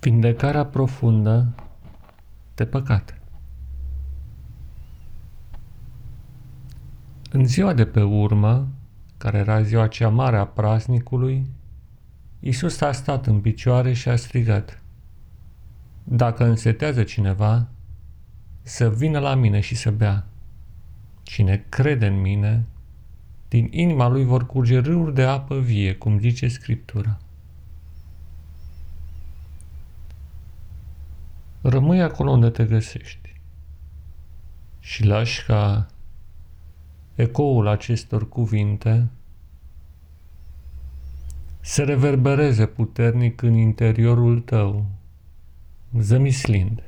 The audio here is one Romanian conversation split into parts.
Vindecarea profundă de păcate. În ziua de pe urmă, care era ziua cea mare a praznicului, Iisus a stat în picioare și a strigat, Dacă însetează cineva, să vină la mine și să bea. Cine crede în mine, din inima lui vor curge râuri de apă vie, cum zice Scriptura. Rămâi acolo unde te găsești. Și lași ca ecoul acestor cuvinte să reverbereze puternic în interiorul tău, zămislind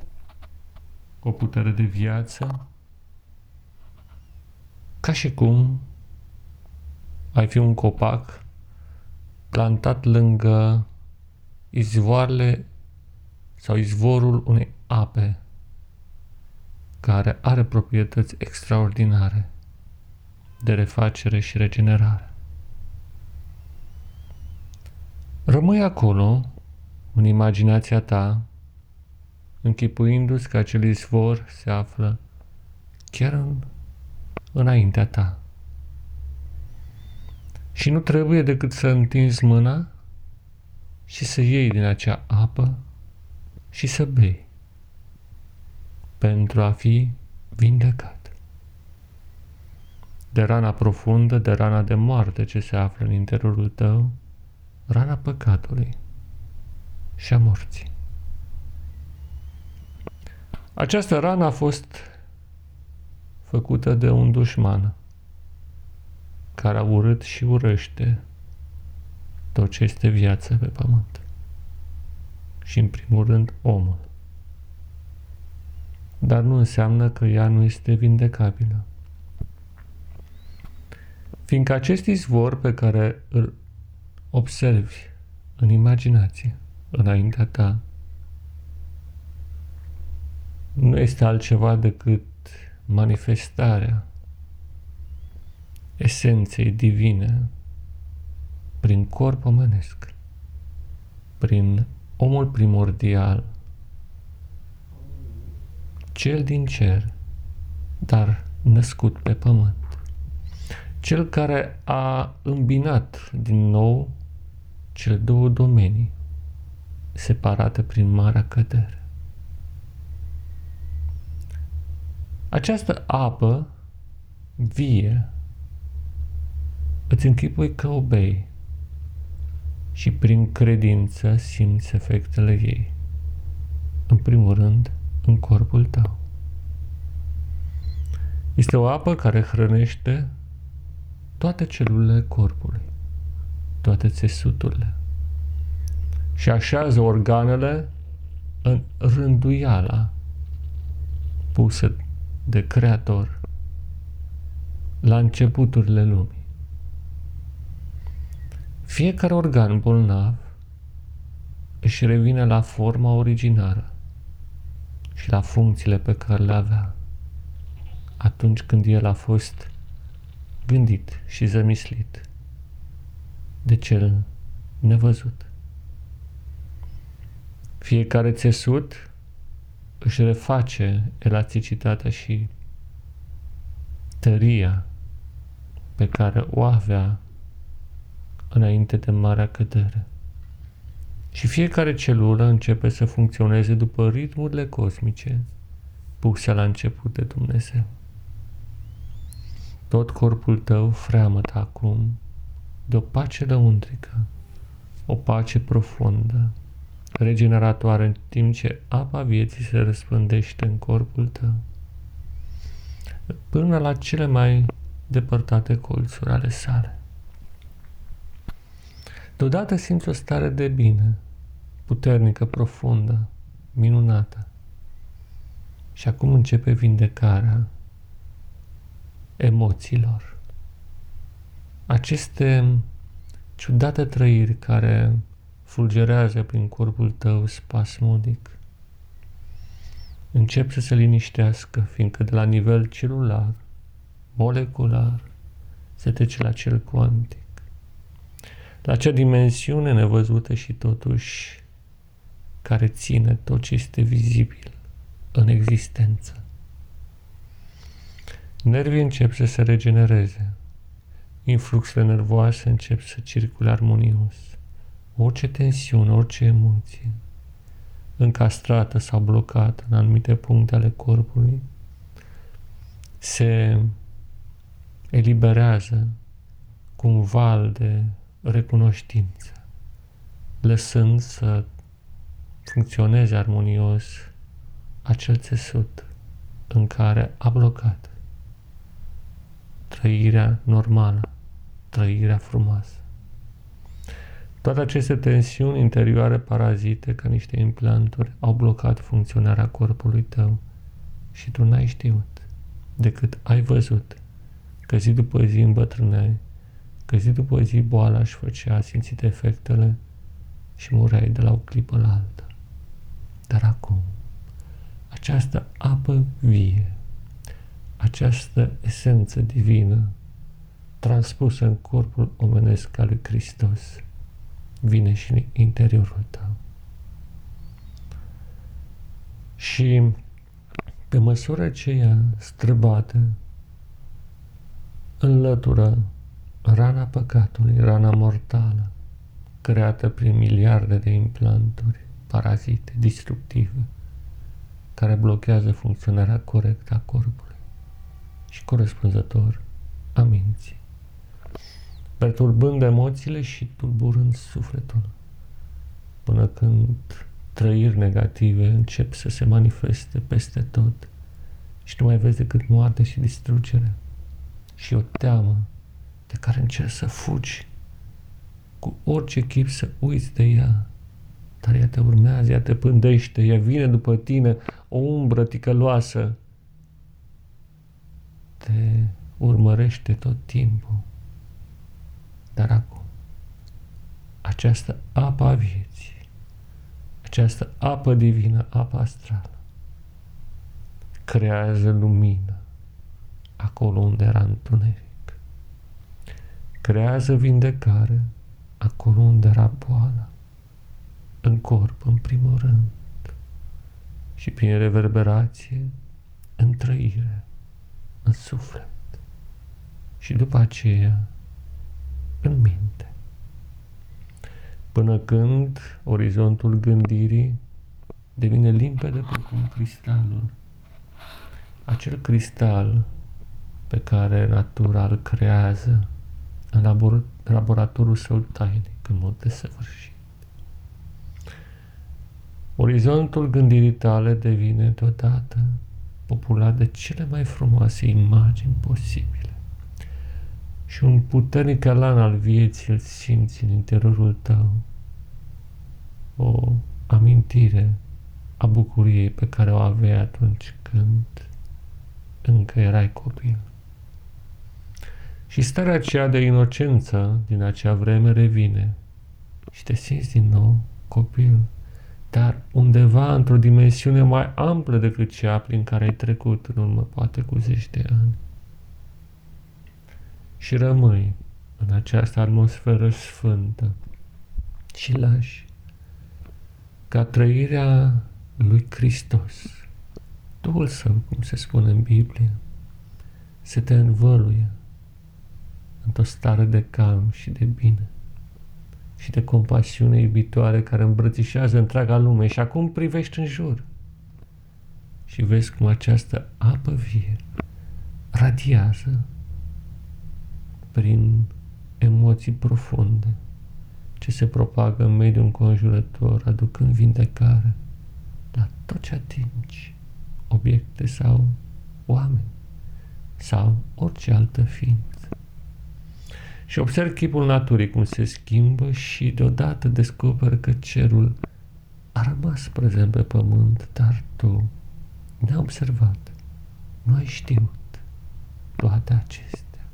cu o putere de viață, ca și cum ai fi un copac plantat lângă izvoarele sau izvorul unei ape care are proprietăți extraordinare de refacere și regenerare. Rămâi acolo, în imaginația ta, închipuindu-ți că acel izvor se află chiar în, înaintea ta. Și nu trebuie decât să întinzi mâna și să iei din acea apă și să bei pentru a fi vindecat. De rana profundă, de rana de moarte ce se află în interiorul tău, rana păcatului și a morții. Această rană a fost făcută de un dușman care a urât și urăște tot ce este viață pe pământ. Și în primul rând omul. Dar nu înseamnă că ea nu este vindecabilă. Fiindcă acest izvor pe care îl observi în imaginație, înaintea ta, nu este altceva decât manifestarea esenței divine prin corp omenesc, prin omul primordial, cel din cer, dar născut pe pământ, cel care a îmbinat din nou cele două domenii separate prin marea cădere. Această apă vie îți închipui că o bei și prin credință simți efectele ei. În primul rând, în corpul tău. Este o apă care hrănește toate celulele corpului, toate țesuturile și așează organele în rânduiala pusă de creator la începuturile lumii. Fiecare organ bolnav își revine la forma originară și la funcțiile pe care le avea atunci când el a fost gândit și zămislit de cel nevăzut. Fiecare țesut își reface elasticitatea și tăria pe care o avea înainte de marea cădere. Și fiecare celulă începe să funcționeze după ritmurile cosmice puse la început de Dumnezeu. Tot corpul tău freamătă acum de o pace lăuntrică, o pace profundă, regeneratoare în timp ce apa vieții se răspândește în corpul tău până la cele mai depărtate colțuri ale sale. Deodată simți o stare de bine, puternică, profundă, minunată. Și acum începe vindecarea emoțiilor. Aceste ciudate trăiri care fulgerează prin corpul tău spasmodic. Încep să se liniștească, fiindcă de la nivel celular, molecular, se trece la cel cuantic. La acea dimensiune nevăzută și totuși care ține tot ce este vizibil în existență. Nervii încep să se regenereze, influxele nervoase încep să circule armonios. Orice tensiune, orice emoție, încastrată sau blocată în anumite puncte ale corpului, se eliberează cu un val de recunoștință, lăsând să funcționeze armonios acel țesut în care a blocat trăirea normală, trăirea frumoasă. Toate aceste tensiuni interioare parazite, ca niște implanturi, au blocat funcționarea corpului tău și tu n-ai știut, decât ai văzut că zi după zi îmbătrâneai, că zi după zi boala își făcea simțite efectele și mureai de la o clipă la alta. Dar acum, această apă vie, această esență divină, transpusă în corpul omenesc al lui Hristos, vine și în interiorul tău. Și pe măsură ce ea străbată, înlătură rana păcatului, rana mortală, creată prin miliarde de implanturi, parazite, destructive, care blochează funcționarea corectă a corpului și corespunzător a minții. Perturbând emoțiile și tulburând sufletul, până când trăiri negative încep să se manifeste peste tot și nu mai vezi decât moarte și distrugere și o teamă de care încerci să fugi cu orice chip să uiți de ea, dar ea te urmează, ea te pândește, ea vine după tine, o umbră ticăloasă, te urmărește tot timpul. Dar acum, această apă a vieții, această apă divină, apă astrală, creează lumină acolo unde era întuneric. Creează vindecare acolo unde era boală, în corp, în primul rând, și prin reverberație, în trăire, în suflet. Și după aceea, în minte. Până când orizontul gândirii devine limpede precum cristalul. Acel cristal pe care natura îl creează în laboratorul său tainic, în mod desăvârșit. Orizontul gândirii tale devine deodată populat de cele mai frumoase imagini posibile și un puternic elan al vieții îl simți în interiorul tău. O amintire a bucuriei pe care o aveai atunci când încă erai copil. Și starea aceea de inocență din acea vreme revine. Și te simți din nou copil, dar undeva într-o dimensiune mai amplă decât cea prin care ai trecut în urmă poate cu zeci de ani. Și rămâi în această atmosferă sfântă și lași ca trăirea lui Hristos, Duhul Său, cum se spune în Biblie, să te învăluie într-o stare de calm și de bine și de compasiune iubitoare care îmbrățișează întreaga lume și acum privești în jur și vezi cum această apă vie radiază prin emoții profunde ce se propagă în mediul înconjurător, aducând vindecare la tot ce atingi, obiecte sau oameni sau orice altă ființă. Și observ chipul naturii cum se schimbă și deodată descoperi că cerul a rămas prezent pe pământ, dar tu ne-ai observat, nu ai știut toate acestea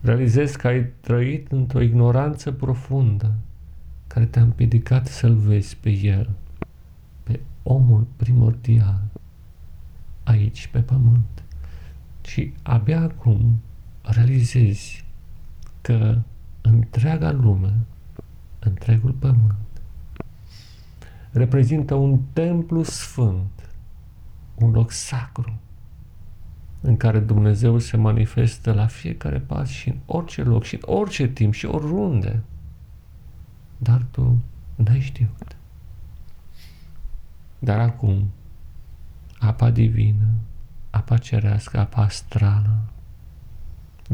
realizezi că ai trăit într-o ignoranță profundă care te-a împiedicat să-l vezi pe el, pe omul primordial, aici, pe pământ. Și abia acum realizezi că întreaga lume, întregul pământ, reprezintă un templu sfânt, un loc sacru, în care Dumnezeu se manifestă la fiecare pas și în orice loc și în orice timp și oriunde. Dar tu n-ai știut. Dar acum, apa divină, apa cerească, apa astrală,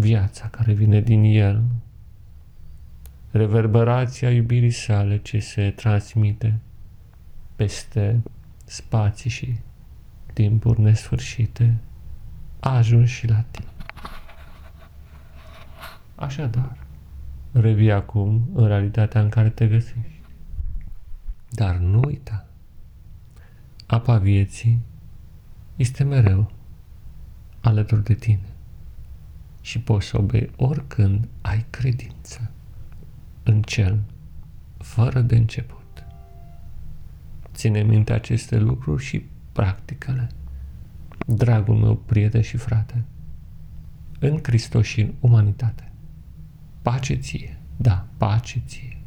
viața care vine din el, reverberația iubirii sale ce se transmite peste spații și timpuri nesfârșite, a ajuns și la tine. Așadar, revii acum în realitatea în care te găsești. Dar nu uita, apa vieții este mereu alături de tine și poți să obei oricând ai credință în cel fără de început. Ține minte aceste lucruri și practică-le. Dragul meu prieten și frate, în Hristos și în umanitate. Pace ție, da, pace ție.